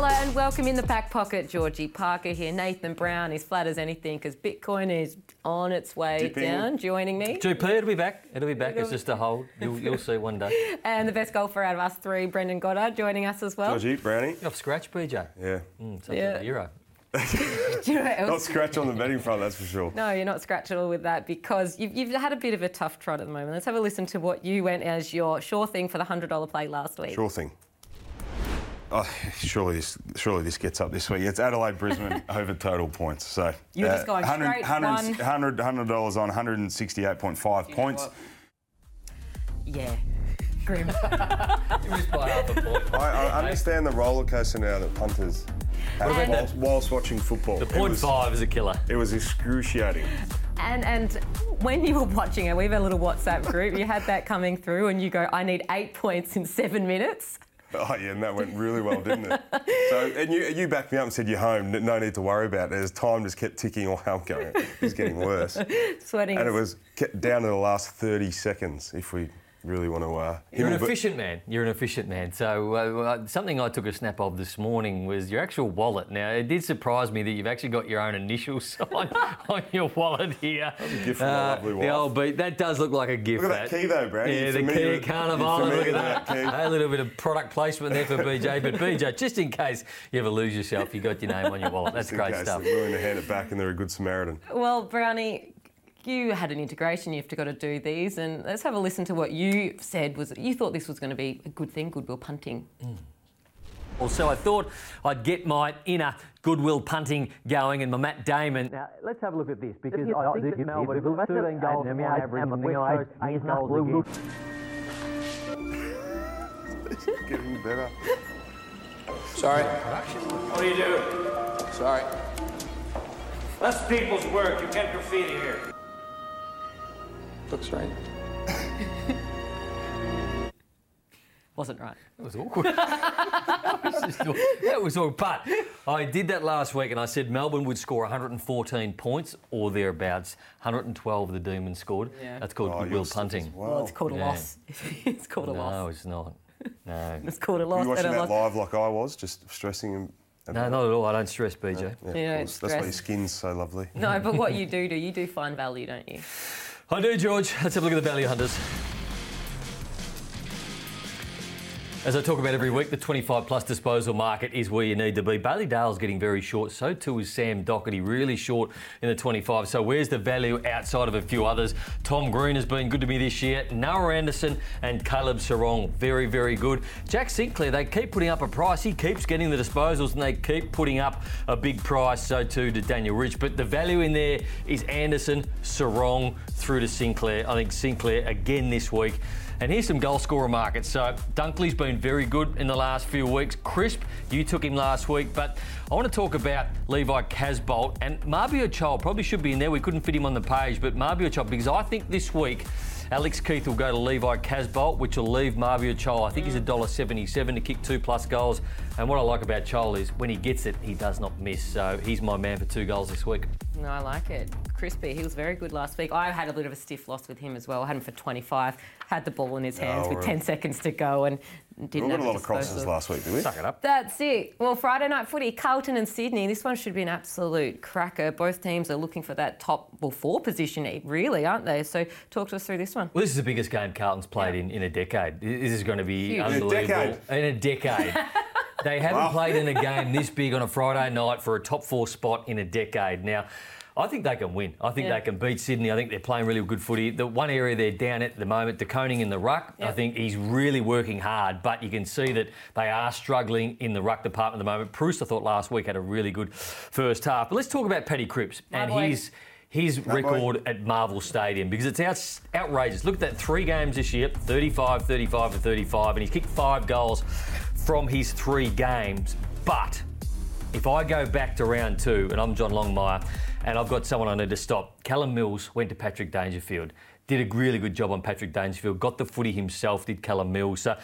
Hello and welcome in the back pocket. Georgie Parker here. Nathan Brown is flat as anything because Bitcoin is on its way Dipping. down. Joining me. GP, it'll be back. It'll be back. It's just a hold. You'll, you'll see one day. And the best golfer out of us three, Brendon Goddard, joining us as well. Georgie, Brownie. You're off scratch, BJ. Yeah. Mm, such Yeah. a hero. You know what? Not scratch on the betting front, that's for sure. No, you're not scratch at all with that because you've, you've had a bit of a tough trot at the moment. Let's have a listen to what you went as your sure thing for the $100 play last week. Sure thing. Oh, surely this, surely this gets up this week. It's Adelaide Brisbane over total points. So uh, You're just going straight 100, 100, 100 dollars on 168.5 points. Yeah. Grim. You missed by half a point. I, I understand the roller coaster now that punters have about whilst, whilst watching football. The point was- five is a killer. It was excruciating. And and when you were watching it, we have a little WhatsApp group. You had that coming through, and you go, "I need eight points in seven minutes." Oh yeah, and that went really well, didn't it? So, and you, you backed me up and said you're home. No need to worry about it. As time just kept ticking away, I'm going. It was getting worse, Sweating. and it was kept down to the last 30 seconds. If we really want to, uh, You're an him- but- efficient man. You're an efficient man. So uh, uh, something I took a snap of this morning was your actual wallet. Now it did surprise me that you've actually got your own initials on, on your wallet here. Uh, a gift from my lovely the old beat. That does look like a gift. Look at that key though, Brad. Yeah, You're the familiar key with- Carnival. you're Look at that. that key? a little bit of product placement there for BJ. But BJ, just in case you ever lose yourself, you got your name on your wallet. That's Just in great case stuff. They're willing to hand it back and they're a good Samaritan. Well, Brownie, you had an integration. You've got to do these, and let's have a listen to what you said. Was you thought this was going to be a good thing, goodwill punting? Mm. So I thought I'd get my inner goodwill punting going and my Matt Damon. Now let's have a look at this because I, think that Melbourne got 13 goals on average and the West Coast eight goals against. Getting better. Sorry. What are you doing? Sorry. That's people's work. You can't graffiti here. Looks right. Wasn't right. That was awkward. that was just aw- that was awkward. But I did that last week and I said Melbourne would score 114 points or thereabouts. 112 the Demons scored. Yeah. That's called Oh, goodwill yours punting. as Well, Well, it's called a Yeah. loss. it's called a No, loss. No, it's not. No. It's called a Were loss. you watching and that loss. live like I was, just stressing him? No, not at all. I don't stress, BJ. Yeah, You of don't course. That's why your skin's so lovely. No, but what you do do, you do find value, don't you? I do, George. Let's have a look at the value hunters. As I talk about every week, the 25 plus disposal market is where you need to be. Bailey Dale's getting very short, so too is Sam Docherty, really short in the 25. So where's the value outside of a few others? Tom Green has been good to me this year. Noah Anderson and Caleb Serong, very, very good. Jack Sinclair, they keep putting up a price. He keeps getting the disposals and they keep putting up a big price. So too to Daniel Rich. But the value in there is Anderson, Serong through to Sinclair. I think Sinclair again this week. And here's some goal scorer markets. So Dunkley's been very good in the last few weeks. Crisp, you took him last week, but I want to talk about Levi Casboult and Mabior Chol probably should be in there. We couldn't fit him on the page, but Mabior Chol because I think this week Alex Keath will go to Levi Casboult, which will leave Mabior Chol. I think he's $1.77 to kick two plus goals. And what I like about Chol is when he gets it, he does not miss. So he's my man for two goals this week. No, I like it. Crispy, he was very good last week. I had a bit of a stiff loss with him as well. I had him for 25, had the ball in his hands Oh, with right. 10 seconds to go and We didn't got have a lot of crosses last week, did we? Suck it up. That's it. Well, Friday night footy, Carlton and Sydney. This one should be an absolute cracker. Both teams are looking for that top, well, four position, really, aren't they? So talk to us through this one. Well, this is the biggest game Carlton's played in, in a decade. This is going to be Huge. In a unbelievable. decade. In a decade. they haven't Wow. played in a game this big on a Friday night for a top four spot in a decade. Now, I think they can win. I think Yeah. they can beat Sydney. I think they're playing really good footy. The one area they're down at the moment, De Koning in the ruck, I think he's really working hard, but you can see that they are struggling in the ruck department at the moment. Proust, I thought last week, had a really good first half. But let's talk about Paddy Cripps My and boy. his his boy. record at Marvel Stadium because it's outs outrageous. Look at that three games this year 35, 35, and 35, and he's kicked five goals from his three games. But if I go back to round two and I'm John Longmire and I've got someone I need to stop, Callum Mills went to Patrick Dangerfield, did a really good job on Patrick Dangerfield, got the footy himself, did Callum Mills. So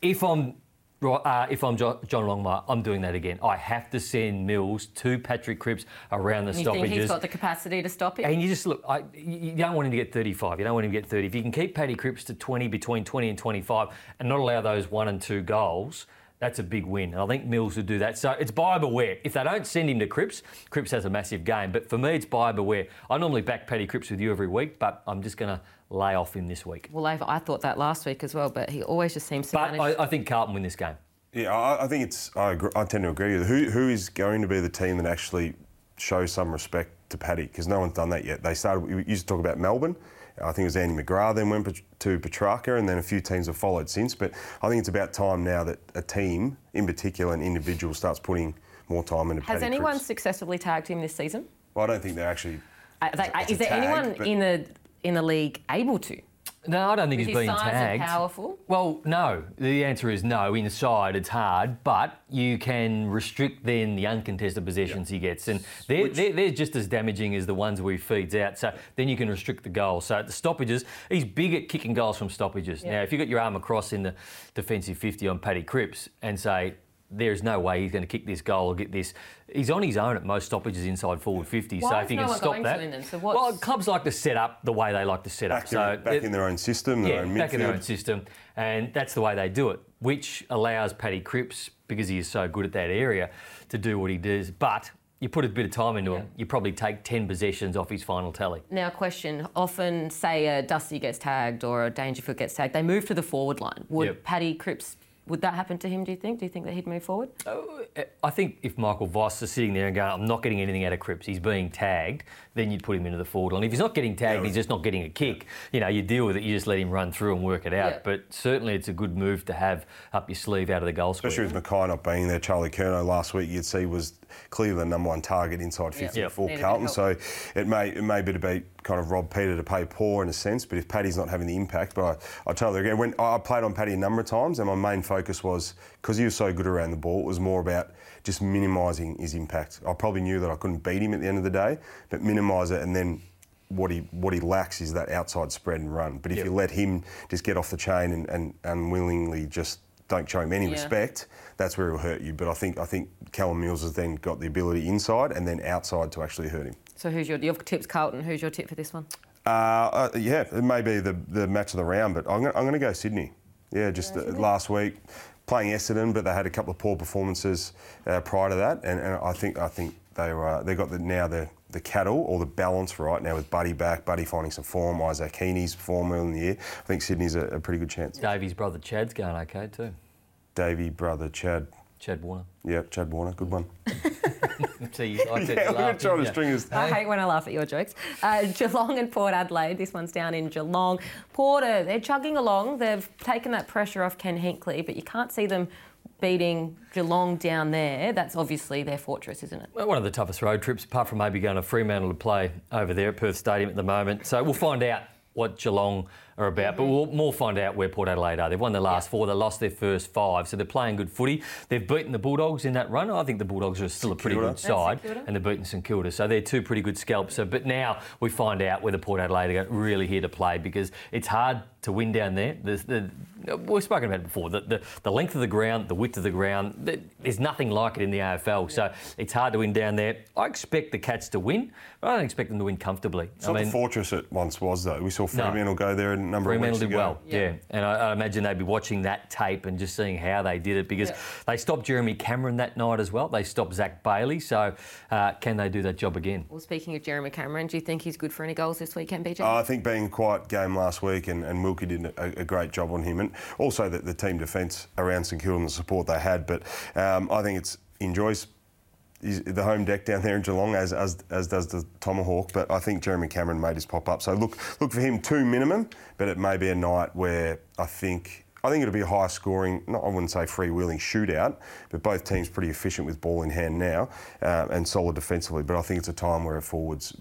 if I'm uh, if I'm John Longmire, I'm doing that again. I have to send Mills to Patrick Cripps around the You stoppages. think he's got the capacity to stop it? And you just look, I, you you don't want him to get 35. You don't want him to get 30. If you can keep Paddy Cripps to 20, between 20 and 25, and not allow those one and two goals, That's a big win. And I think Mills would do that. So it's buyer beware. If they don't send him to Cripps, Cripps has a massive game. But for me, it's buyer beware. I normally back Paddy Cripps with you every week, but I'm just going to lay off him this week. Well, I've, I thought that last week as well, but he always just seems to But manage. I, I think Carlton win this game. Yeah, I, I think it's. I, agree, I tend to agree with you. Who, who is going to be the team that actually shows some respect to Paddy? Because no one's done that yet. They started. We used to talk about Melbourne. I think it was Andy McGrath, then went to Petrarca, and then a few teams have followed since. But I think it's about time now that a team, in particular, an individual, starts putting more time into. Has anyone Cripps. successfully tagged him this season? Well, I don't think they're actually. Uh, they- is there tag, anyone in the in the league able to? No, I don't think With he's his been size and tagged. powerful? Well, no. The answer is no. Inside, it's hard, but you can restrict then the uncontested possessions he gets, and they're, they're, they're just as damaging as the ones where he feeds out. So then you can restrict the goals. So at the stoppages, he's big at kicking goals from stoppages. Now, if you got your arm across in the defensive 50 on Paddy Cripps and say, there's no way he's going to kick this goal or get this. He's on his own at most stoppages inside forward 50. so if is he no can one stop that. him then? So well, clubs like to set up the way they like to set up. Back, so in, back it- in their own system, their yeah, own back in their own system, and that's the way they do it, which allows Paddy Cripps, because he is so good at that area, to do what he does. But you put a bit of time into him, you probably take 10 possessions off his final tally. Now, question: Often, say a Dusty gets tagged or a Dangerfield gets tagged, they move to the forward line. Would Yep. Paddy Cripps? Would that happen to him? Do you think? Do you think that he'd move forward? Oh, I think if Michael Voss is sitting there and going, I'm not getting anything out of Cripps, he's being tagged, then you'd put him into the forward line. If he's not getting tagged, Yeah. he's just not getting a kick, you know, you deal with it, you just let him run through and work it out. Yeah. But certainly it's a good move to have up your sleeve out of the goal square. Especially with McKay not being there, Charlie Curnow last week you'd see was clearly the number one target inside 50 Yeah. for Carlton. So it may it may be to be kind of rob Peter to pay Paul in a sense, but if Paddy's not having the impact, but I, I totally agree. When I played on Paddy a number of times, and my main focus was because he was so good around the ball, it was more about just minimising his impact. I probably knew that I couldn't beat him at the end of the day, but minimise it and then. What he what he lacks is that outside spread and run. But if Yep. you let him just get off the chain and, and unwillingly just don't show him any Yeah. respect, that's where he'll hurt you. But I think I think Callum Mills has then got the ability inside and then outside to actually hurt him. So, who's your your tips, Carlton? Who's your tip for this one? Uh, uh, yeah, it may be the, the match of the round, but I'm going I'm to go Sydney. Yeah, just uh, last week playing Essendon, but they had a couple of poor performances uh, prior to that, and, and I think I think they were uh, they got the, now the the cattle or the balance right now with Buddy back, Buddy finding some form, Isaac Heaney's form early in the year. I think Sydney's a, a pretty good chance. Davey's brother Chad's going okay too. Davey, brother, Chad. Chad Warner. Yeah, Chad Warner, good one. See, you liked. Yeah, you we're trying to string you? us. I hate when I laugh at your jokes. Uh, Geelong and Port Adelaide. This one's down in Geelong. Porter, they're chugging along. They've taken that pressure off Ken Hinkley, but you can't see them beating Geelong down there. That's obviously their fortress, isn't it? Well, One of the toughest road trips, apart from maybe going to Fremantle to play over there at Perth Stadium at the moment. So we'll find out what Geelong are about, but mm-hmm. we'll more find out where Port Adelaide are. They've won their last four, they lost their first five, so they're playing good footy. They've beaten the Bulldogs in that run. I think the Bulldogs are still a pretty Kilda. good side, and they've beaten St Kilda, so they're two pretty good scalps. So, but now we find out whether Port Adelaide are really here to play because it's hard to win down there. There's, the, we've spoken about it before. The, the, the length of the ground, the width of the ground, th- there's nothing like it in the AFL. So it's hard to win down there. I expect the Cats to win, but I don't expect them to win comfortably. It's not the fortress it once was, though. We saw Fremantle go there a number Fremantle of weeks did ago. well, yeah. And I, I imagine they'd be watching that tape and just seeing how they did it because Yeah. they stopped Jeremy Cameron that night as well. They stopped Zach Bailey. So uh, can they do that job again? Well, speaking of Jeremy Cameron, do you think he's good for any goals this weekend, BJ? Uh, I think being a quiet game last week and, and Wilkie did a, a great job on him and also the, the team defence around St Kilda and the support they had. But um, I think it's enjoys his- the home deck down there in Geelong as, as as does the Tomahawk. But I think Jeremy Cameron made his pop up. So look look for him two minimum, but it may be a night where I think. I think it'll be a high scoring, not I wouldn't say freewheeling shootout, but both teams pretty efficient with ball in hand now um, and solid defensively. But I think it's a time where forwards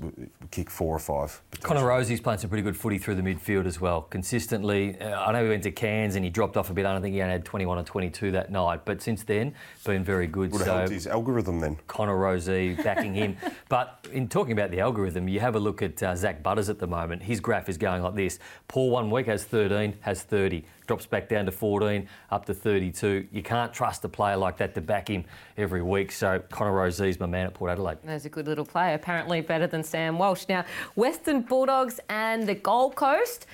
kick four or five. Connor Rozee's playing some pretty good footy through the midfield as well, consistently. Uh, I know he went to Cairns and he dropped off a bit. I don't think he only had 21 or 22 that night, but since then, been very good. Would have so his algorithm then. Connor Rozee backing him. But in talking about the algorithm, you have a look at uh, Zak Butters at the moment. His graph is going like this. Paul one week has 13, has 30, drops back down to 14, up to 32. You can't trust a player like that to back him every week. So Connor Rozee's my man at Port Adelaide. There's a good little player, apparently better than Sam Walsh. Now, Western Bulldogs and the Gold Coast.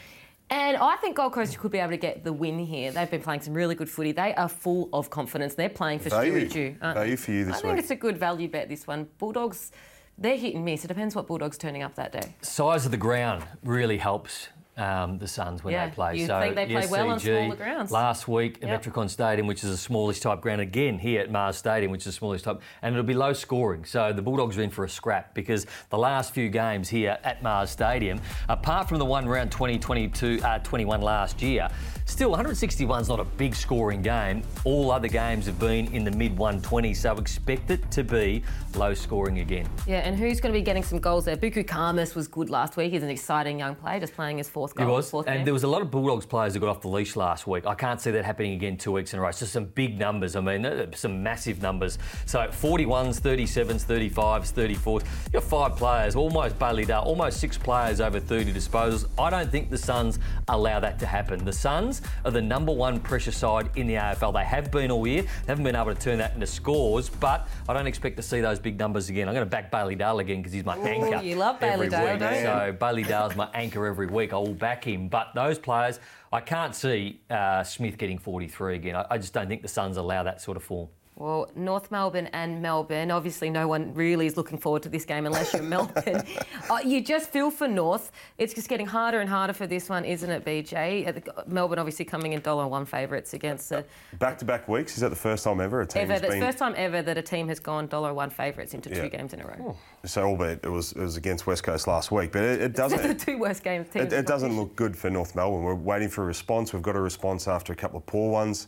And I think Gold Coast could be able to get the win here. They've been playing some really good footy. They are full of confidence. They're playing for Value. Stewie Jew. aren't Value they? for you this I think week. it's a good value bet, this one. Bulldogs, they're hit and miss. It depends what Bulldogs turning up that day. Size of the ground really helps um, the Suns when Yeah, they play. you so think they play yes, well on smaller grounds. Last week, at Yep. Metricon Stadium, which is the smallest type ground, again here at Mars Stadium, which is the smallest type, and it'll be low scoring. So the Bulldogs are in for a scrap because the last few games here at Mars Stadium, apart from the one round 2022, uh, 21 last year, still 161 is not a big scoring game. All other games have been in the mid 120s, so expect it to be low scoring again. Yeah, and who's going to be getting some goals there? Buku Khamis was good last week. He's an exciting young player, just playing his fourth He goal. was, Fourth and game. there was a lot of Bulldogs players who got off the leash last week. I can't see that happening again two weeks in a row. It's just some big numbers. I mean, uh, some massive numbers. So 41s, 37s, 35s, 34s. You've got five players, almost Bailey Dale, almost six players over 30 disposals. I don't think the Suns allow that to happen. The Suns are the number one pressure side in the AFL. They have been all year. They haven't been able to turn that into scores, but I don't expect to see those big numbers again. I'm going to back Bailey Dale again because he's my anchor. you love Bailey Dale, week. don't you? So Bailey Dale's my anchor every week. I will back him. But those players, I can't see uh, Smith getting 43 again. I, I just don't think the Suns allow that sort of form. Well, North Melbourne and Melbourne. Obviously, no one really is looking forward to this game unless you're Melbourne. uh, you just feel for North. It's just getting harder and harder for this one, isn't it, BJ? Uh, Melbourne obviously coming in dollar one favourites against the Back to back weeks. Is that the first time ever a team ever. That's been? the first time ever that a team has gone dollar one favourites into Yeah. two games in a row. So, albeit it was it was against West Coast last week, but it, it They're the doesn't. two worst games. Teams It, it doesn't look good for North Melbourne. We're waiting for a response. We've got a response after a couple of poor ones.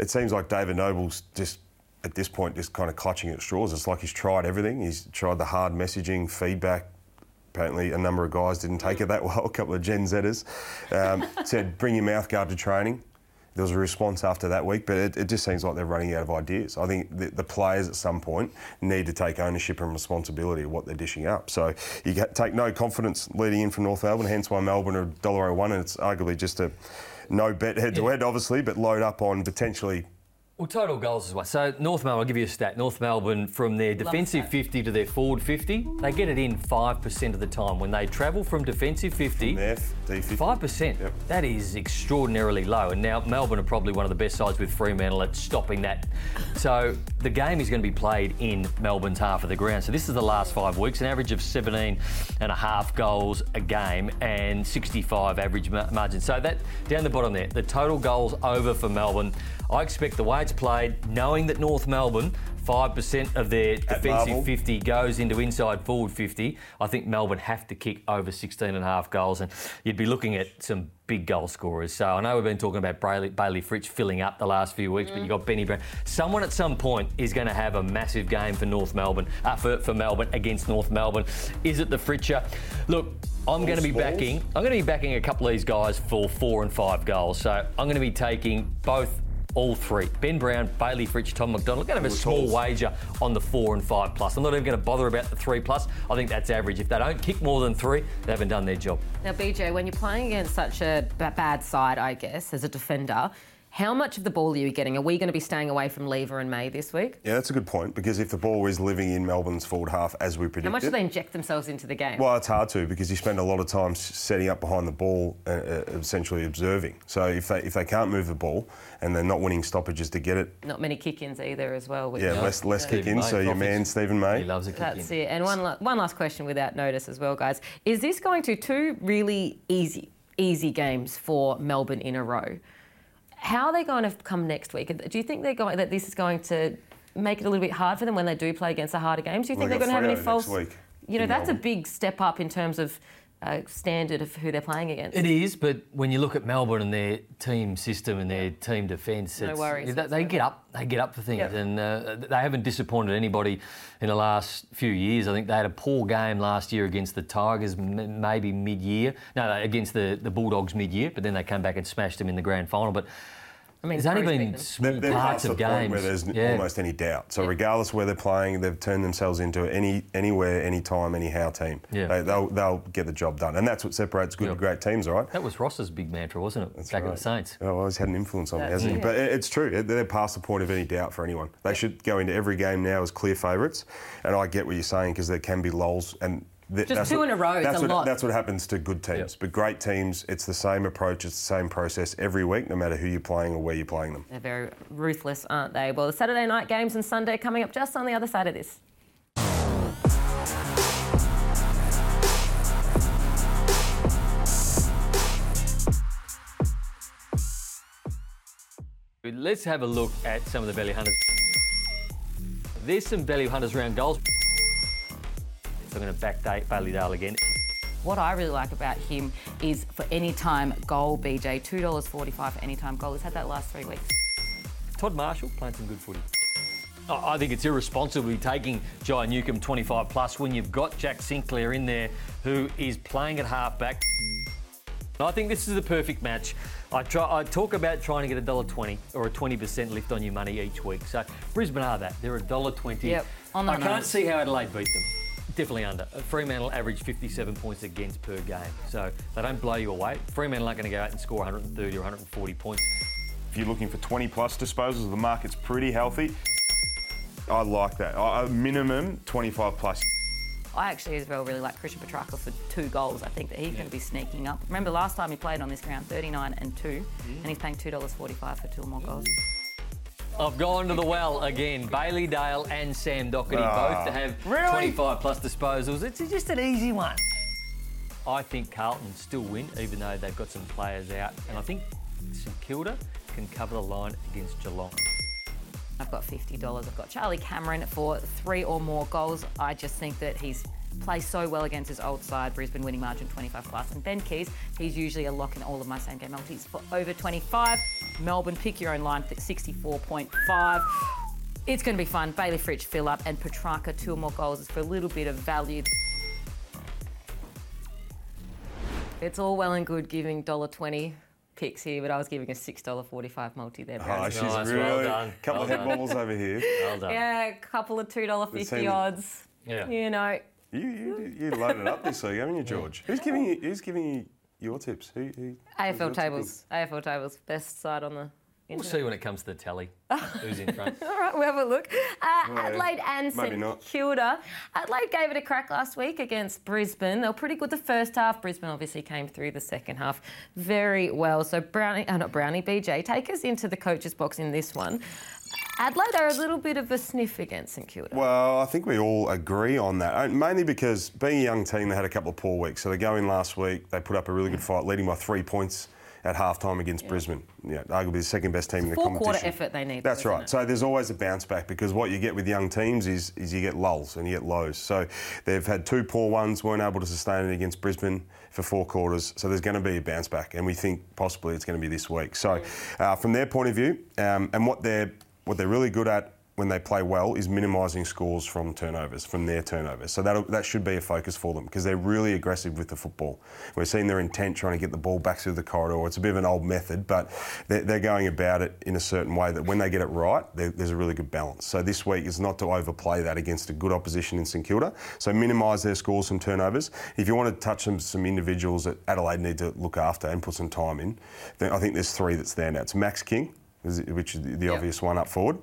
It seems like David Noble's just at this point just kind of clutching at straws. It's like he's tried everything. He's tried the hard messaging, feedback. Apparently, a number of guys didn't take it that well. A couple of Gen Zers um, said, "Bring your mouth guard to training." There was a response after that week, but it, it just seems like they're running out of ideas. I think the, the players at some point need to take ownership and responsibility of what they're dishing up. So you get, take no confidence leading in from North Melbourne, hence why Melbourne are $1.01, and it's arguably just a no bet head to head, obviously, but load up on potentially Well, total goals as well. So North Melbourne, I'll give you a stat. North Melbourne, from their defensive 50 to their forward 50, they get it in 5% of the time. When they travel from defensive 50, F, D50. 5%. Yep. That is extraordinarily low. And now Melbourne are probably one of the best sides with Fremantle at stopping that. So the game is going to be played in Melbourne's half of the ground. So this is the last five weeks, an average of 17 and a half goals a game and 65 average margin. So that down the bottom there, the total goals over for Melbourne. I expect the way played, knowing that North Melbourne, 5% of their defensive Marvel. 50 goes into inside forward 50. I think Melbourne have to kick over 16 and a half goals, and you'd be looking at some big goal scorers. So I know we've been talking about Bailey, Bailey Fritsch filling up the last few weeks, but you've got Benny Brown. Someone at some point is going to have a massive game for North Melbourne, uh, for, for Melbourne against North Melbourne. Is it the Fritcher? Look, I'm going to be backing. I'm going to be backing a couple of these guys for four and five goals. So I'm going to be taking both. All three. Ben Brown, Bailey Fritsch, Tom McDonald. Going to have a small calls. wager on the four and five plus. I'm not even going to bother about the three plus. I think that's average. If they don't kick more than three, they haven't done their job. Now, BJ, when you're playing against such a b- bad side, I guess, as a defender, how much of the ball are you getting? Are we going to be staying away from Lever and May this week? Yeah, that's a good point because if the ball is living in Melbourne's forward half as we predicted, How much do they inject themselves into the game? Well, it's hard to because you spend a lot of time setting up behind the ball, uh, uh, essentially observing. So if they if they can't move the ball and they're not winning stoppages to get it, Not many kick-ins either, as well. Which yeah, less less kick-ins. So your Prophets. man Steven May, He loves a kick That's in. it. And one, la- one last question without notice as well, guys. Is this going to two really easy, easy games for Melbourne in a row? How are they going to come next week? Do you think they're going that this is going to make it a little bit hard for them when they do play against the harder games? Do you think Well, they're going to have any false? week you know, that's a big step up in terms of uh, standard of who they're playing against. It is, but when you look at Melbourne and their team system and their team defence, No worries they, they get up, they get up for things, Yep. and uh, they haven't disappointed anybody in the last few years. I think they had a poor game last year against the Tigers, m- maybe mid-year. No, no, against the, the Bulldogs mid-year, but then they came back and smashed them in the grand final. But I mean, there's only Crows beat been small they're, they're parts past the of point games where there's Yeah. almost any doubt. So regardless where they're playing, they've turned themselves into any anywhere, anytime, anyhow team. Yeah. They, they'll they'll get the job done, and that's what separates good Yeah. and great teams, right? That was Ross's big mantra, wasn't it? That's back at right. the Saints. Oh, well, he's had an influence on me, hasn't he? it. But it- it's true. It- They're past the point of any doubt for anyone. They should go into every game now as clear favourites. And I get what you're saying because there can be lulls. And th- Just that's two what- in a row is That's a what, lot. That's what happens to good teams. But great teams, it's the same approach, it's the same process every week, no matter who you're playing or where you're playing them. They're very ruthless, aren't they? Well, the Saturday night games and Sunday coming up just on the other side of this. Let's have a look at some of the value hunters. There's some value hunters around goals. I'm going to backdate Bailey Dale again. What I really like about him is for any time goal, BJ, $2.45 for any time goal. He's had that last three weeks. Todd Marshall playing some good footy. I think it's be taking Jai Newcomb 25 plus when you've got Jack Sinclair in there who is playing at halfback. I think this is the perfect match. I try. I talk about trying to get a dollar twenty or a twenty percent lift on your money each week. So Brisbane are that. They're a dollar twenty. Yep, on the I can't see how Adelaide beat them. Definitely under. Fremantle average 57 points against per game, so they don't blow you away. Fremantle aren't going to go out and score 130 or 140 points. If you're looking for 20 plus disposals, the market's pretty healthy. I like that. A minimum 25 plus. I actually as well really like Christian Petrarca for two goals. I think that he's going to be sneaking up. Remember last time he played on this ground, 39 and 2, mm-hmm. and he's paying $2.45 for two or more goals. I've gone to the well again. Bailey Dale and Sam Docherty ah. both to have 25 plus disposals. It's just an easy one. I think Carlton still win, even though they've got some players out. And I think St Kilda can cover the line against Geelong. I've got $50. I've got Charlie Cameron for three or more goals. I just think that he's plays so well against his old side, Brisbane winning margin 25 plus. And Ben Keays, he's usually a lock in all of my same game multis for over 25. Melbourne, pick your own line, at 64.5. It's going to be fun. Bailey Fritsch, fill up, and Petrarca, two or more goals is for a little bit of value. It's all well and good giving $1.20 picks here, but I was giving a $6.45 multi there, Oh, she's Nice, really well done. couple of Well head done. wobbles over here. Well done. yeah, a couple of $2.50 odds. Yeah. You know, You, you, you loaded up this week, haven't you, George? Who's giving you? Who's giving you your tips? Who, who, who's AFL tables. AFL tables, best side on the We'll see when it comes to the tally who's in front. All right, we'll have a look. Uh, Well, Adelaide and St. Kilda. Adelaide gave it a crack last week against Brisbane. They were pretty good the first half. Brisbane obviously came through the second half very well. So Brownie, uh, not Brownie, BJ, take us into the coach's box in this one. Adelaide are a little bit of a sniff against St Kilda. Well, I think we all agree on that. Uh, Mainly because being a young team, they had a couple of poor weeks. So they go in last week, they put up a really good fight, leading by three points at half time against Brisbane. Yeah, arguably the second best team in the Four competition. quarter effort they need. That's though, right. So there's always a bounce back because what you get with young teams is, is you get lulls and you get lows. So they've had two poor ones, weren't able to sustain it against Brisbane for four quarters. So there's going to be a bounce back, and we think possibly it's going to be this week. So uh, from their point of view, um, and what they're what they're really good at when they play well is minimising scores from turnovers, from their turnovers. So that that should be a focus for them because they're really aggressive with the football. We're seeing their intent trying to get the ball back through the corridor. It's a bit of an old method, but they're, they're going about it in a certain way that when they get it right, there's a really good balance. So this week is not to overplay that against a good opposition in St Kilda. So minimise their scores from turnovers. If you want to touch some, some individuals that Adelaide need to look after and put some time in, then I think there's three that stand out. It's Max King which is the the obvious one up forward.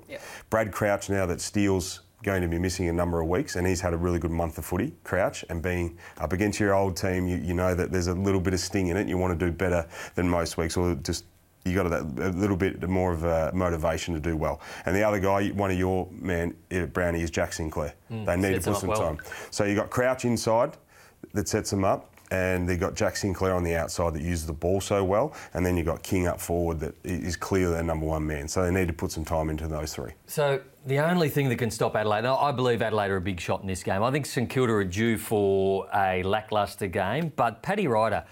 Brad Crouch now that Steele's going to be missing a number of weeks, and he's had a really good month of footy. Crouch and being up against your old team, you, you know that there's a little bit of sting in it. You want to do better than most weeks, or just you got that a little bit more of a motivation to do well. And the other guy, one of your man uh, Brownie, is Jack Sinclair. they need to put some well. time. So you got Crouch inside that sets them up. And they've got Jack Sinclair on the outside that uses the ball so well, and then you've got King up forward that is clearly their number one man. So they need to put some time into those three. So the only thing that can stop Adelaide, I believe Adelaide are a big shot in this game. I think St Kilda are due for a lacklustre game, but Paddy Ryder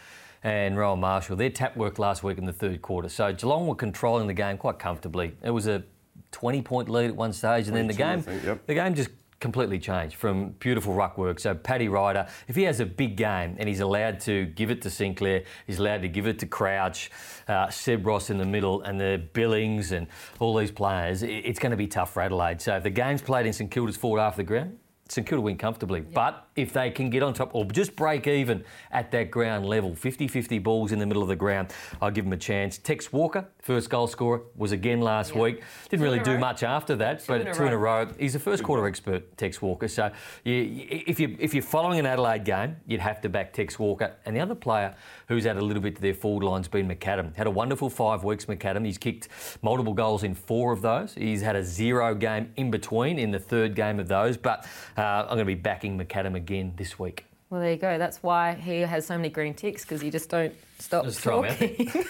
and Rowan Marshall, their tap work last week in the third quarter. So Geelong were controlling the game quite comfortably. It was a 20-point lead at one stage, and then the game, think, yep. the game just completely changed from beautiful ruck work. So Paddy Ryder, if he has a big game and he's allowed to give it to Sinclair, he's allowed to give it to Crouch, uh, Seb Ross in the middle, and the Billings and all these players, it's going to be tough for Adelaide. So if the game's played in St Kilda's forward half of the ground, St Kilda win comfortably. But if they can get on top or just break even at that ground level, 50 50 balls in the middle of the ground, I'll give them a chance. Tex Walker, first goal scorer, was again last week. Didn't Two really do row. much after that, Two but in a two in a row. row. He's a first quarter expert, Tex Walker. So you, if, you, if you're following an Adelaide game, you'd have to back Tex Walker. And the other player who's added a little bit to their forward line's been McAdam. Had a wonderful five weeks, McAdam. He's kicked multiple goals in four of those. He's had a zero game in between in the third game of those. But uh, I'm going to be backing McAdam again this week. Well, there you go. That's why he has so many green ticks because you just don't stop Just throw 'em out talking.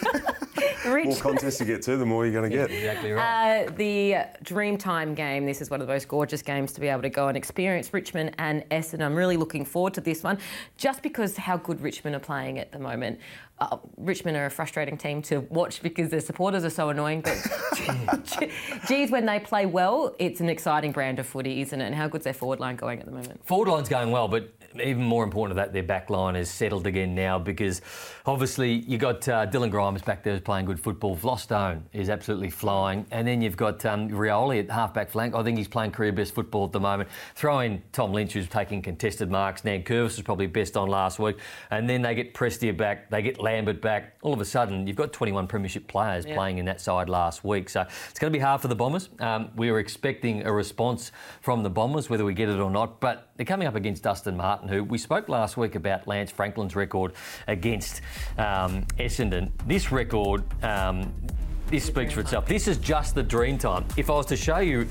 More contests you get to, the more you're going to get. Exactly right. uh, the Dreamtime game. This is one of the most gorgeous games to be able to go and experience Richmond and Essendon. I'm really looking forward to this one, just because how good Richmond are playing at the moment. Uh, Richmond are a frustrating team to watch because their supporters are so annoying. But geez, when they play well, it's an exciting brand of footy, isn't it? And how good's their forward line going at the moment? Forward line's going well, but even more important than that, their back line is settled again now because obviously you got uh, Dylan Grimes back there who's playing good football. Vlastuin is absolutely flying. And then you've got um, Rioli at half-back flank. I think he's playing career best football at the moment. Throw in Tom Lynch who's taking contested marks. Nankervis was probably best on last week. And then they get Prestia back, they get Lambert back. All of a sudden, you've got 21 premiership players Yeah. playing in that side last week. So it's going to be hard for the Bombers. Um, we were expecting a response from the Bombers, whether we get it or not. But they're coming up against Dustin Martin, who we spoke last week about Lance Franklin's record against um, Essendon. This record, um, this speaks for itself. This is just the dream time. If I was to show you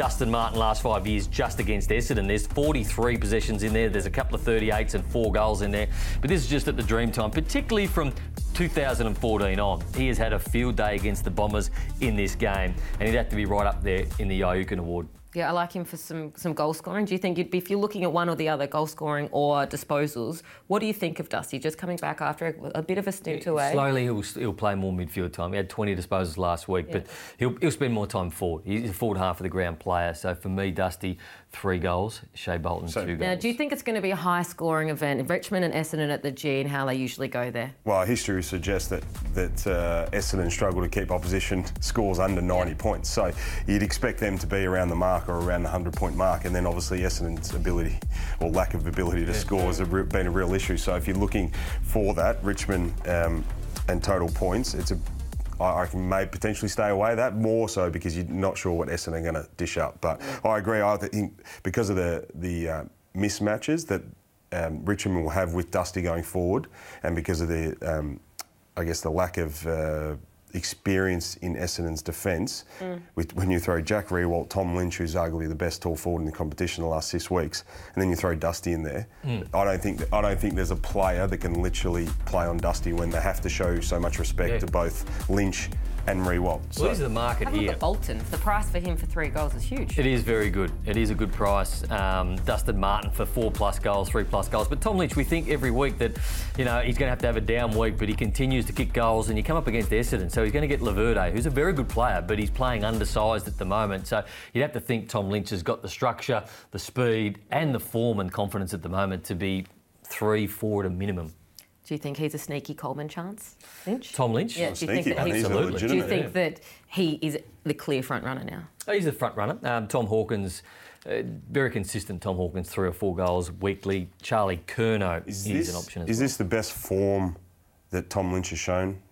Dustin Martin last five years just against Essendon. There's 43 possessions in there. There's a couple of 38s and four goals in there. But this is just at the dream time, particularly from 2014 on. He has had a field day against the Bombers in this game, and he'd have to be right up there in the Yiooken Award. Yeah, I like him for some, some goal scoring. Do you think you'd be, if you're looking at one or the other, goal scoring or disposals, what do you think of Dusty? Just coming back after a, a bit of a stint away. Slowly, he'll, he'll play more midfield time. He had 20 disposals last week, but he'll, he'll spend more time forward. He's a forward half of the ground player. So for me, Dusty, three goals. Shai Bolton, So- two goals. Now, do you think it's going to be a high scoring event? Richmond and Essendon at the G and how they usually go there. Well, history suggests that that uh, Essendon struggle to keep opposition scores under 90 points. So you'd expect them to be around the mark or around the 100 point mark, and then obviously Essendon's ability or lack of ability to score has been a real issue. So if you're looking for that, Richmond um, and total points, it's a I I may potentially stay away that more so because you're not sure what Essendon are going to dish up. But I agree. I think because of the the uh, mismatches that um, Richmond will have with Dusty going forward, and because of the um, I guess the lack of uh, experience in Essendon's defence, mm. with when you throw Jack Riewoldt, Tom Lynch, who's arguably the best tall forward in the competition the last six weeks, and then you throw Dusty in there, mm. I don't think I don't think there's a player that can literally play on Dusty when they have to show so much respect Yeah. to both Lynch and Riewoldt. Well, this the market Have a look here. at Bolton. The price for him for three goals is huge. It is very good. It is a good price. Um, Dustin Martin for four plus goals, three plus goals. But Tom Lynch, we think every week that you know he's going to have to have a down week, but he continues to kick goals, and you come up against Essendon, so he's going to get Laverde, who's a very good player, but he's playing undersized at the moment. So you'd have to think Tom Lynch has got the structure, the speed, and the form and confidence at the moment to be three, four at a minimum. Do you think he's a sneaky Coleman chance, Lynch? Tom Lynch. Yeah, do you think Sneaky, that he's, He's Absolutely. do you legitimate. think that he is the clear front runner now? Oh, he's a front runner. Um, Tom Hawkins, uh, very consistent. Tom Hawkins, three or four goals weekly. Charlie Curnow Is is, this, an option as is well. this the best form that Tom Lynch has shown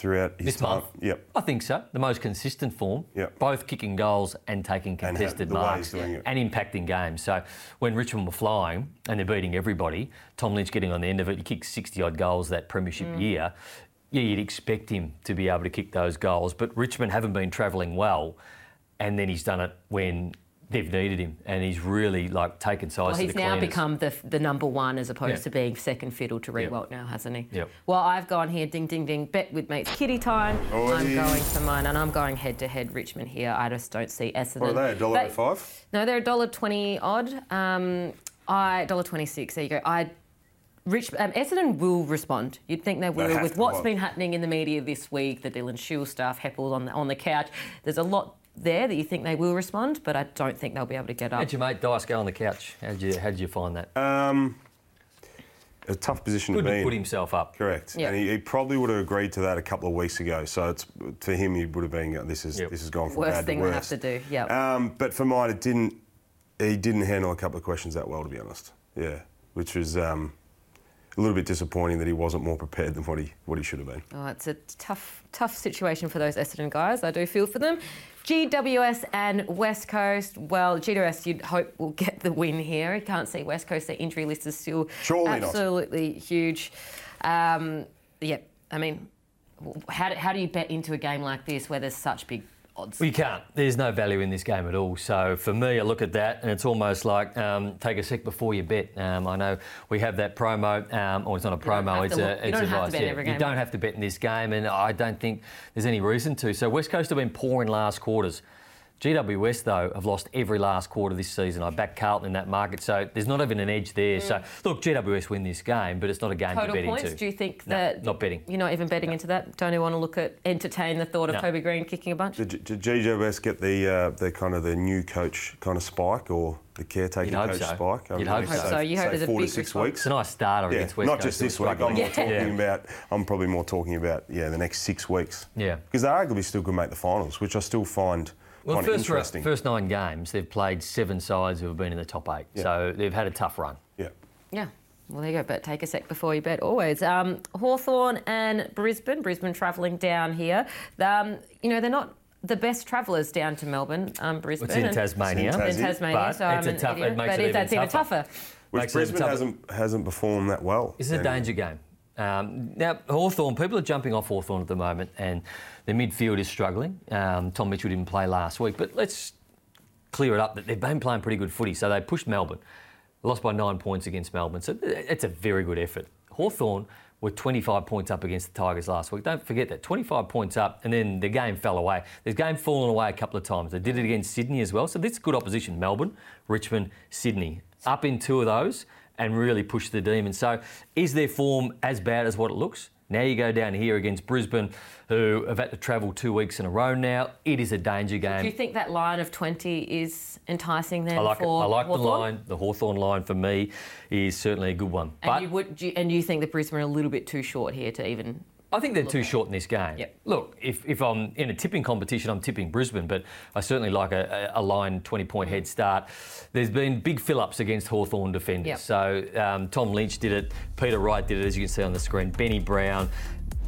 throughout his This time? month? Yep. I think so. The most consistent form. Yep. Both kicking goals and taking contested the way marks he's doing it. and impacting games. So when Richmond were flying and they're beating everybody, Tom Lynch getting on the end of it, he kicked 60 odd goals that premiership Mm. year. Yeah, you'd expect him to be able to kick those goals, but Richmond haven't been travelling well, and then he's done it when they've needed him, and he's really like taken size Well, to he's the now cleaners. become the, the number one as opposed Yeah. to being second fiddle to Yep. Now, hasn't he? Yep. Well, I've gone here, ding, ding, ding, bet with mates, kitty time. Oi. I'm going for mine, and I'm going head to head Richmond here. I just don't see Essendon. What are they? A dollar They- and five? No, they're a dollar twenty odd. Um, I dollar twenty six. There you go. I. Rich, um, Essendon will respond. You'd think they will have with to, what's well. been happening in the media this week. The Dylan Shiel stuff, Heppell on the, on the couch. There's a lot there that you think they will respond, but I don't think they'll be able to get up. How'd your mate Dice go on the couch? How'd you, how'd you find that? Um, a tough position Good to be to in. put himself up. Correct. Yeah. And he, he probably would have agreed to that a couple of weeks ago. So it's for him, he would have been. uh, This is Yep. this has gone from Worst bad thing to they worse. have to do. Yeah. Um, but for mine, it didn't. He didn't handle a couple of questions that well, to be honest. Yeah, which was um, a little bit disappointing that he wasn't more prepared than what he what he should have been. Oh, it's a tough, tough situation for those Essendon guys. I do feel for them. GWS and West Coast. Well, GWS you'd hope will get the win here. You can't see West Coast. Their injury list is still Surely not. absolutely huge. Um, yeah, I mean, how do, how do you bet into a game like this where there's such big odds? You can't. There's no value in this game at all. So for me, I look at that and it's almost like um, take a sec before you bet. Um, I know we have that promo, um, or it's not a promo. It's a it's advice. yeah. You don't have to bet in this game, and I don't think there's any reason to. So West Coast have been poor in last quarters. GWS though have lost every last quarter this season. I back Carlton in that market, so there's not even an edge there. So look, GWS win this game, but it's not a game to Mm. Bet points? into. Do you think No, that not betting? You're not even betting into that. Don't you want to look at entertain the thought of No. Toby Greene kicking a bunch? Did, did GWS get the uh, the kind of the new coach kind of spike or the caretaker You'd coach so. spike? You'd hope so. You hope say there's a four to big six response. weeks. It's a nice starter Yeah, against West not Coast. just this week. I'm struggling. more talking Yeah. about. I'm probably more talking about yeah the next six weeks. Yeah. because they arguably still could make the finals, which I still find Well, kind of first, ra- interesting. first nine games, they've played seven sides who have been in the top eight. Yeah. So they've had a tough run. yeah. Yeah. Well, there you go. But take a sec before you bet, always. Um, Hawthorn and Brisbane. Brisbane travelling down here. Um, you know, they're not the best travellers down to Melbourne, um, Brisbane. It's in Tasmania. It's in In Tasmania, But so it's I'm a an tough- it idiot. makes but it it, that's even tougher. tougher. Which Makes Brisbane tougher. hasn't hasn't performed that well. This is a danger game. Um, now, Hawthorn, people are jumping off Hawthorn at the moment, and their midfield is struggling. Um, Tom Mitchell didn't play last week, but let's clear it up that they've been playing pretty good footy. So they pushed Melbourne, lost by nine points against Melbourne. So it's a very good effort. Hawthorn were 25 points up against the Tigers last week. Don't forget that 25 points up, and then the game fell away. This game fallen away a couple of times. They did it against Sydney as well. So this is good opposition: Melbourne, Richmond, Sydney. Up in two of those and really push the Demons. So is their form as bad as what it looks? Now you go down here against Brisbane, who have had to travel two weeks in a row now. It is a danger game. Do you think that line of 20 is enticing then I like it. I like the line. The Hawthorn line for me is certainly a good one. And But you would, you- and you think that Brisbane are a little bit too short here to even. I think they're too short in this game. Yep. Look, if, if I'm in a tipping competition, I'm tipping Brisbane, but I certainly like a, a line 20 point head start. There's been big fill ups against Hawthorn defenders. Yep. So um, Tom Lynch did it, Peter Wright did it, as you can see on the screen, Benny Brown.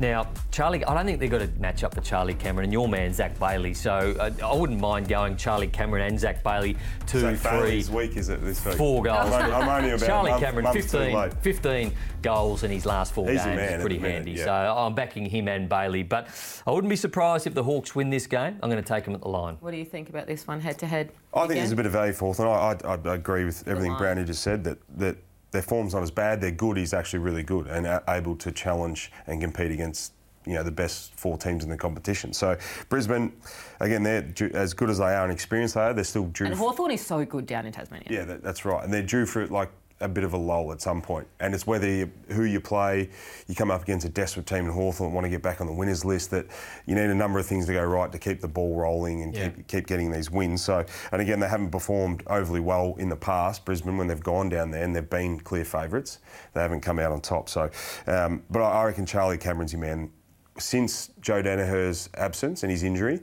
Now, Charlie, I don't think they've got a match up for Charlie Cameron and your man, Zac Bailey. So uh, I wouldn't mind going Charlie Cameron and Zach Bailey two, Zach three, Bailey's week is it this week? four goals. I'm only, I'm only about Charlie month, Cameron, month 15, 15 goals in his last four He's the games. man is at pretty minute, handy. yeah. So I'm backing him and Bailey. But I wouldn't be surprised if the Hawks win this game. I'm going to take them at the line. What do you think about this one head to head? I think there's a bit of value for Hawthorn. I, I, I agree with everything. Brownie just said that, that their form's not as bad. They're good. He's actually really good and able to challenge and compete against you know the best four teams in the competition. So Brisbane, again, they're due, as good as they are and experienced they are. They're still due. And Hawthorn is so good down in Tasmania. yeah, that, that's right. And they're due for like a bit of a lull at some point. And it's whether you, who you play, you come up against a desperate team in Hawthorn, and want to get back on the winners list. That you need a number of things to go right to keep the ball rolling and Yeah. keep keep getting these wins. So, and again, they haven't performed overly well in the past. Brisbane, when they've gone down there and they've been clear favourites, they haven't come out on top. So, um, but I I reckon Charlie Cameron's your man. Since Joe Daniher's absence and his injury,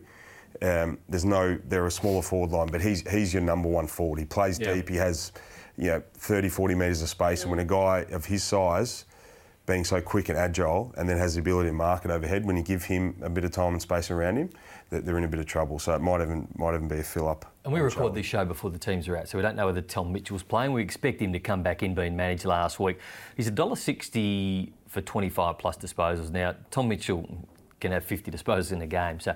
um, there's no, they're a smaller forward line, but he's he's your number one forward. He plays Yeah. deep. He has, you know, 30, 40 metres of space. And when a guy of his size, being so quick and agile, and then has the ability to mark it overhead, when you give him a bit of time and space around him, that they're in a bit of trouble. So it might even might even be a fill up. And we record this show before the teams are out, so we don't know whether Tom Mitchell's playing. We expect him to come back in, being managed last week. He's $1.60 for 25 plus disposals. Now, Tom Mitchell can have 50 disposals in a game. So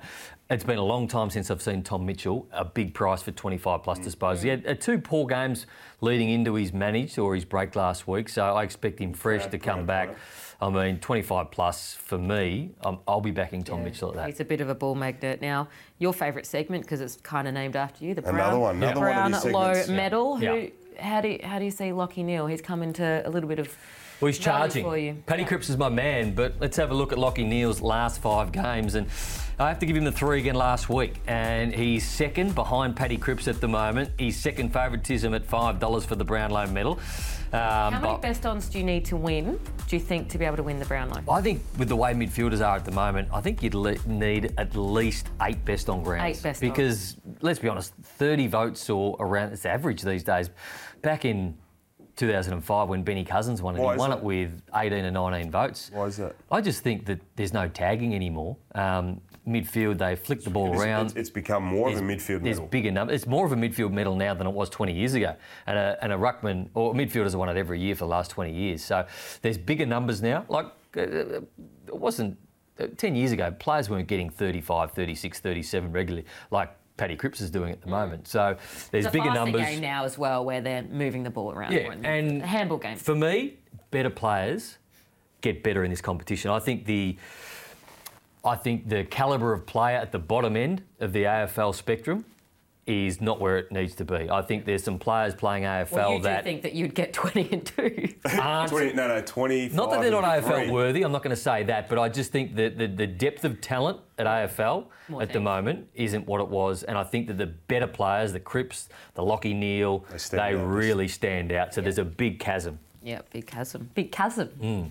it's been a long time since I've seen Tom Mitchell, a big price for 25 plus disposals. He had uh, two poor games leading into his managed or his break last week, so I expect him fresh to come back. I mean, 25 plus for me, um, I'll be backing Tom Mitchell at that. He's a bit of a ball magnet now. Your favourite segment because it's kind of named after you, the Another brown, one, another brown one of these low segments. Yeah. medal. Who, Yeah. how do you, how do you see Lachie Neale? He's come into a little bit of Well, he's charging. for you. Paddy Cripps is my man, but let's have a look at Lachie Neale's last five games. And I have to give him the three again last week. And he's second behind Paddy Cripps at the moment. He's second favouritism at $5 for the Brownlow medal. Um, How many best ons do you need to win? Do you think to be able to win the Brownlow? I think with the way midfielders are at the moment, I think you'd le- need at least eight best on grounds. Eight best on. Because let's be honest, 30 votes or around it's average these days. Back in 2005 when Benny Cousins won it. Why he won that? it with 18 or 19 votes. Why is that? I just think that there's no tagging anymore. Um, midfield, they flick the ball It's, around. it's- it's become more of a midfield There's medal. bigger number. It's more of a midfield medal now than it was 20 years ago. And a, and a ruckman or midfielders have won it every year for the last 20 years. So there's bigger numbers now. Like uh, it wasn't uh, 10 years ago. Players weren't getting 35, 36, 37 regularly like Paddy Cripps is doing at the moment. So there's It's a bigger numbers. game now as well, where they're moving the ball around. Yeah, in the- and a handball game. For me, better players get better in this competition. I think the I think the calibre of player at the bottom end of the AFL spectrum is not where it needs to be. I think there's some players playing AFL well, you do that think that you'd get 20 and 2. aren't 20, no, no, 25. not that they're not AFL three. worthy, I'm not going to say that, but I just think that the, the depth of talent at AFL More at the moment isn't what it was. And I think that the better players, the Cripps, the Lachie Neale, They stand they really stand out. So there's a big chasm. yeah, big chasm. Big chasm. Mm.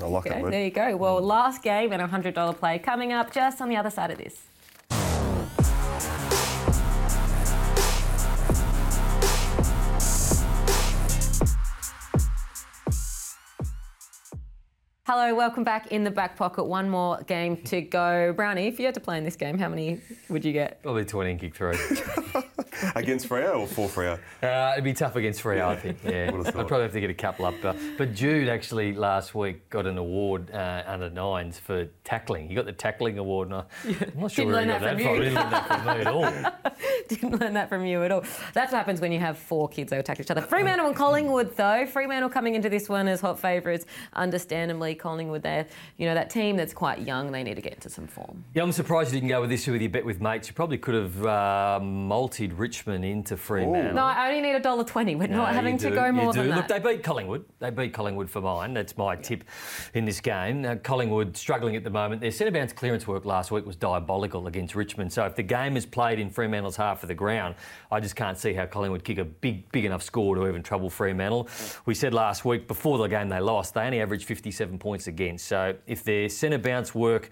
I like Okay, that there you go. Well, last game and a $100 play coming up just on the other side of this. Hello, welcome back in the back pocket. One more game to go. Brownie, if you had to play in this game, how many would you get? Probably 20 and kick three. Against Freo or for Freo? Uh, it'd be tough against Freo, I think. Yeah, I'd probably have to get a couple up. But, but Jude actually last week got an award uh, under nines for tackling. He got the tackling award, and I, I'm not sure Didn't where he got that that from from. you. Didn't learn that from me at all. Didn't learn that from you at all. That's what happens when you have four kids that attack each other. Fremantle and Collingwood, though. Fremantle coming into this one as hot favourites. Understandably, Collingwood, they're, you know, that team that's quite young. They need to get into some form. Yeah, I'm surprised you didn't go with this with your bet with mates. You probably could have uh, multied Richmond into Fremantle. No, I only need a dollar twenty. We're No, not having to go more than Look, that. they beat Collingwood. They beat Collingwood for mine. That's my tip in this game. Now, Collingwood struggling at the moment. Their centre bounce clearance work last week was diabolical against Richmond. So if the game is played in Fremantle's half of the ground, I just can't see how Collingwood kick a big, big enough score to even trouble Fremantle. We said last week before the game they lost, they only averaged 57 points against. So if their centre bounce work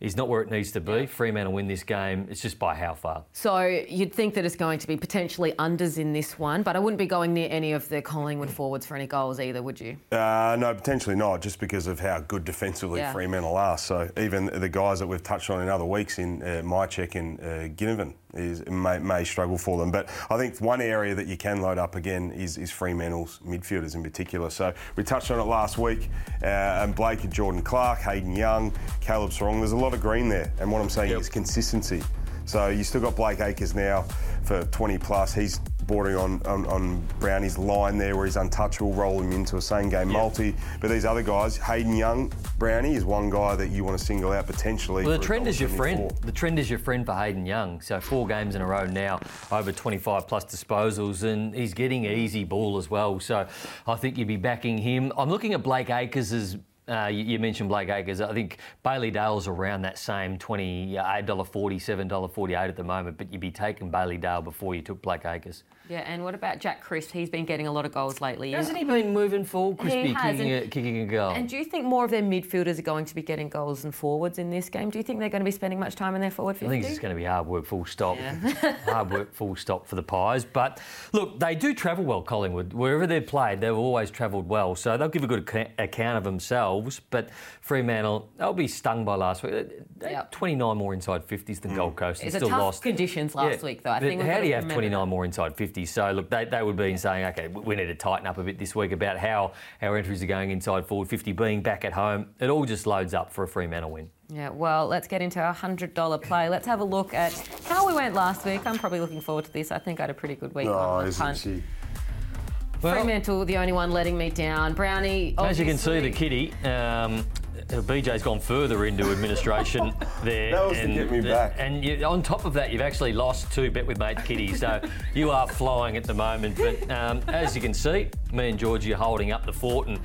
is not where it needs to be, Fremantle win this game. It's just by how far. So you'd think that it's going to be potentially unders in this one, but I wouldn't be going near any of the Collingwood forwards for any goals either, would you? Uh, no, potentially not, just because of how good defensively Yeah. Fremantle are. So even the guys that we've touched on in other weeks in uh, Mihocek and uh, Ginnivan is may, may struggle for them. But I think one area that you can load up again is, is Fremantle's midfielders in particular. So we touched on it last week, uh, and Blake and Jordan Clark, Hayden Young, Caleb Serong. There's a lot of green there, and what I'm saying Yep. is consistency. So you still got Blake Acres now for 20 plus. He's bordering on, on, on Brownie's line there where he's untouchable, roll him into a same game multi. But these other guys, Hayden Young, Brownie is one guy that you want to single out potentially. Well, the trend is your friend. The trend is your friend for Hayden Young. So four games in a row now, over 25 plus disposals, and he's getting easy ball as well. So I think you'd be backing him. I'm looking at Blake Acres as. Uh, you, you mentioned Blake Acres. I think Bailey Dale's around that same $28.40, $7.48 at the moment, but you'd be taking Bailey Dale before you took Blake Acres. Yeah, and what about Jack Crisp? He's been getting a lot of goals lately. Hasn't he been moving forward, Crispy, has, kicking, and- a, kicking a goal? And do you think more of their midfielders are going to be getting goals than forwards in this game? Do you think they're going to be spending much time in their forward 50? I think it's going to be hard work, full stop. hard work, full stop for the Pies. But look, they do travel well, Collingwood. Wherever they've played, they've always travelled well. So they'll give a good account of themselves. But Fremantle, they'll be stung by last week. They Yep. 29 more inside 50s than mm. Gold Coast It's still tough lost. conditions last Yeah, week, though. I but think how do you have 29 that. more inside 50s? So look, they, they would be saying, okay, we we need to tighten up a bit this week about how our entries are going inside forward 50, being back at home. It all just loads up for a Fremantle win. Yeah, well, let's get into our $100 play. Let's have a look at how we went last week. I'm probably looking forward to this. I think I had a pretty good week Oh, on the isn't punt. she? Well- Fremantle, the only one letting me down. Brownie, As you can see, the kitty, um, BJ's gone further into administration there. That was to get me back. And you, on top of that, you've actually lost two bet with mate kitty, so you are flying at the moment. But um, as you can see, me and Georgie are holding up the fort, and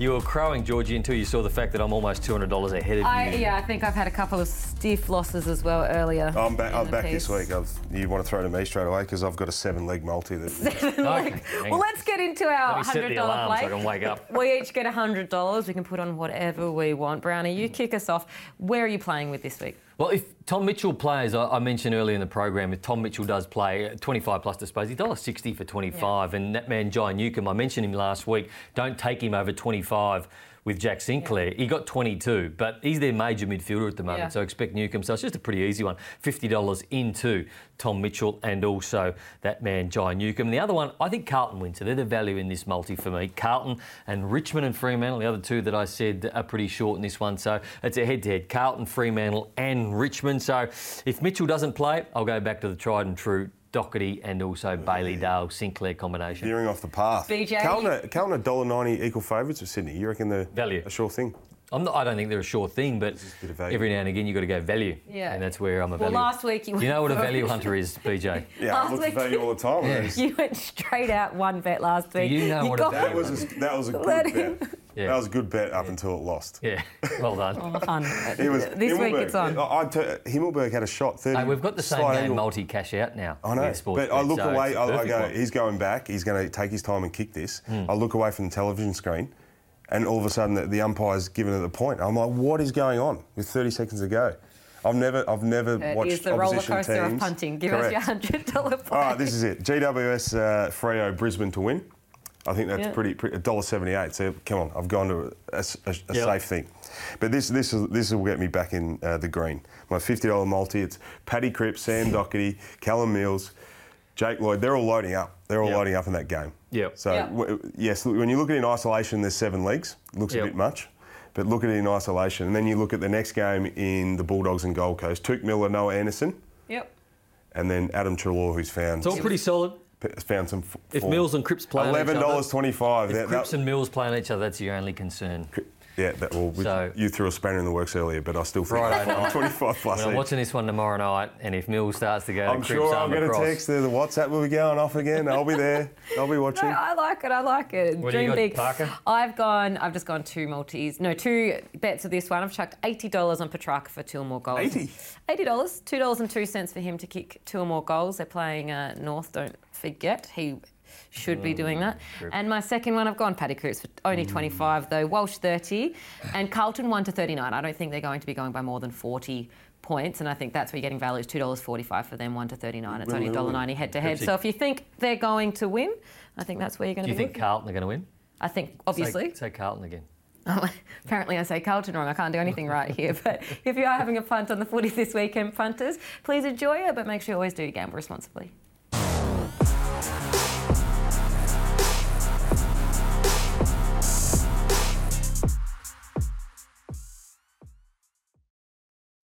you were crowing Georgie until you saw the fact that I'm almost $200 ahead of I, you. yeah, I think I've had a couple of stiff losses as well earlier. I'm back, I'm the back this week. I've, you want to throw to me straight away because I've got a seven leg multi that. Okay, hang well, on. let's get into our Let me set $100 the alarm play. so I can wake up. We each get $100. We can put on whatever we want. Brownie, you kick us off. Where are you playing with this week? Well, if Tom Mitchell plays, I, I mentioned earlier in the program, if Tom Mitchell does play, uh, 25 plus displays, he's $1.60 for 25. And that man, Jai Newcomb, I mentioned him last week, don't take him over 25 with Jack Sinclair. He got 22, but he's their major midfielder at the moment, Yeah. so expect Newcomb. So it's just a pretty easy one. $50 into Tom Mitchell and also that man, Jai Newcomb. And the other one, I think Carlton wins. So they're the value in this multi for me. Carlton and Richmond and Fremantle, the other two that I said are pretty short in this one. So it's a head to head. Carlton, Fremantle, and Richmond. So if Mitchell doesn't play, I'll go back to the tried and true. Docherty and also Bailey Dale Sinclair combination. Veering off the path. BJ? Carlton, Carlton $1.90 equal favourites of Sydney. You reckon they're Value. a sure thing? I'm not, I don't think they're a sure thing, but a bit of value. every now and again you've got to go value. Yeah. And that's where I'm a value. Well, last week you you know what a value hunter is, BJ? Yeah, Last I look for week- value all the time. Yeah. You went straight out one bet last week. you know what a value That was a, that was a good bet. Him- Yeah. That was a good bet up until it lost. Yeah, well done. on. It was this week Himmelberg. it's on. I, I t- Himmelberg had a shot. 30 Hey, we've got the same slight game angle. multi cash out now. I know, with sports but I look so away. it's a I, I perfect go, one. he's going back. He's going to take his time and kick this. Hmm. I look away from the television screen, and all of a sudden the, the umpire's given it the point. I'm like, what is going on with 30 seconds to go? I've never, I've never It watched is the roller coaster teams. of punting. Give Correct. us your hundred dollar point. All right, this is it. GWS uh, Freo Brisbane to win. I think that's Yeah. pretty, pretty $1.78. So come on, I've gone to a, a- a Yep. safe thing. But this this is, this will get me back in uh, the green. My $50 multi. It's Paddy Cripps, Sam Docherty, Callum Mills, Jake Lloyd. They're all loading up. They're all Yep. loading up in that game. Yep. So Yep. w- yes, when you look at it in isolation, there's seven leagues. Looks Yep. a bit much. But look at it in isolation, and then you look at the next game in the Bulldogs and Gold Coast. Touk Miller, Noah Anderson, Yep. and then Adam Treloar, who's found It's all pretty solid. Found some. f- If form. Mills and Cripps play eleven dollars twenty-five. If That- Cripps that- and Mills play on each other, that's your only concern. Yeah, that, well, with- So- you threw a spanner in the works earlier, but I still think Righto, nice. twenty-five plus. Well, I'm watching this one tomorrow night, and if Mills starts to go, to I'm Cripps sure I'll arm get a across, text. The WhatsApp will be going off again. I'll be there. I'll be watching. No, I like it. I like it. What do you Dream got, big. Parker? I've gone. I've just gone two multis. No, two bets of this one. I've chucked eighty dollars on Petracca for two or more goals. 80? Eighty dollars. Two dollars and two cents for him to kick two or more goals. They're playing uh, North. Don't forget he should be doing mm, that. And my second one, I've gone Paddy Cripps for only mm. 25 though. Walsh 30, and Carlton 1 to 39. I don't think they're going to be going by more than 40 points, and I think that's where you're getting values. Two dollars 45 for them, 1 to 39. It's only $1.90 head to head. So if you think they're going to win, I think that's where you're going to. Do you think Carlton are going to win? I think Say- obviously. Say, Carlton again. Oh, apparently, I say Carlton wrong. I can't do anything right here. But if you are having a punt on the footy this weekend, punters, please enjoy it. But make sure you always do gamble responsibly.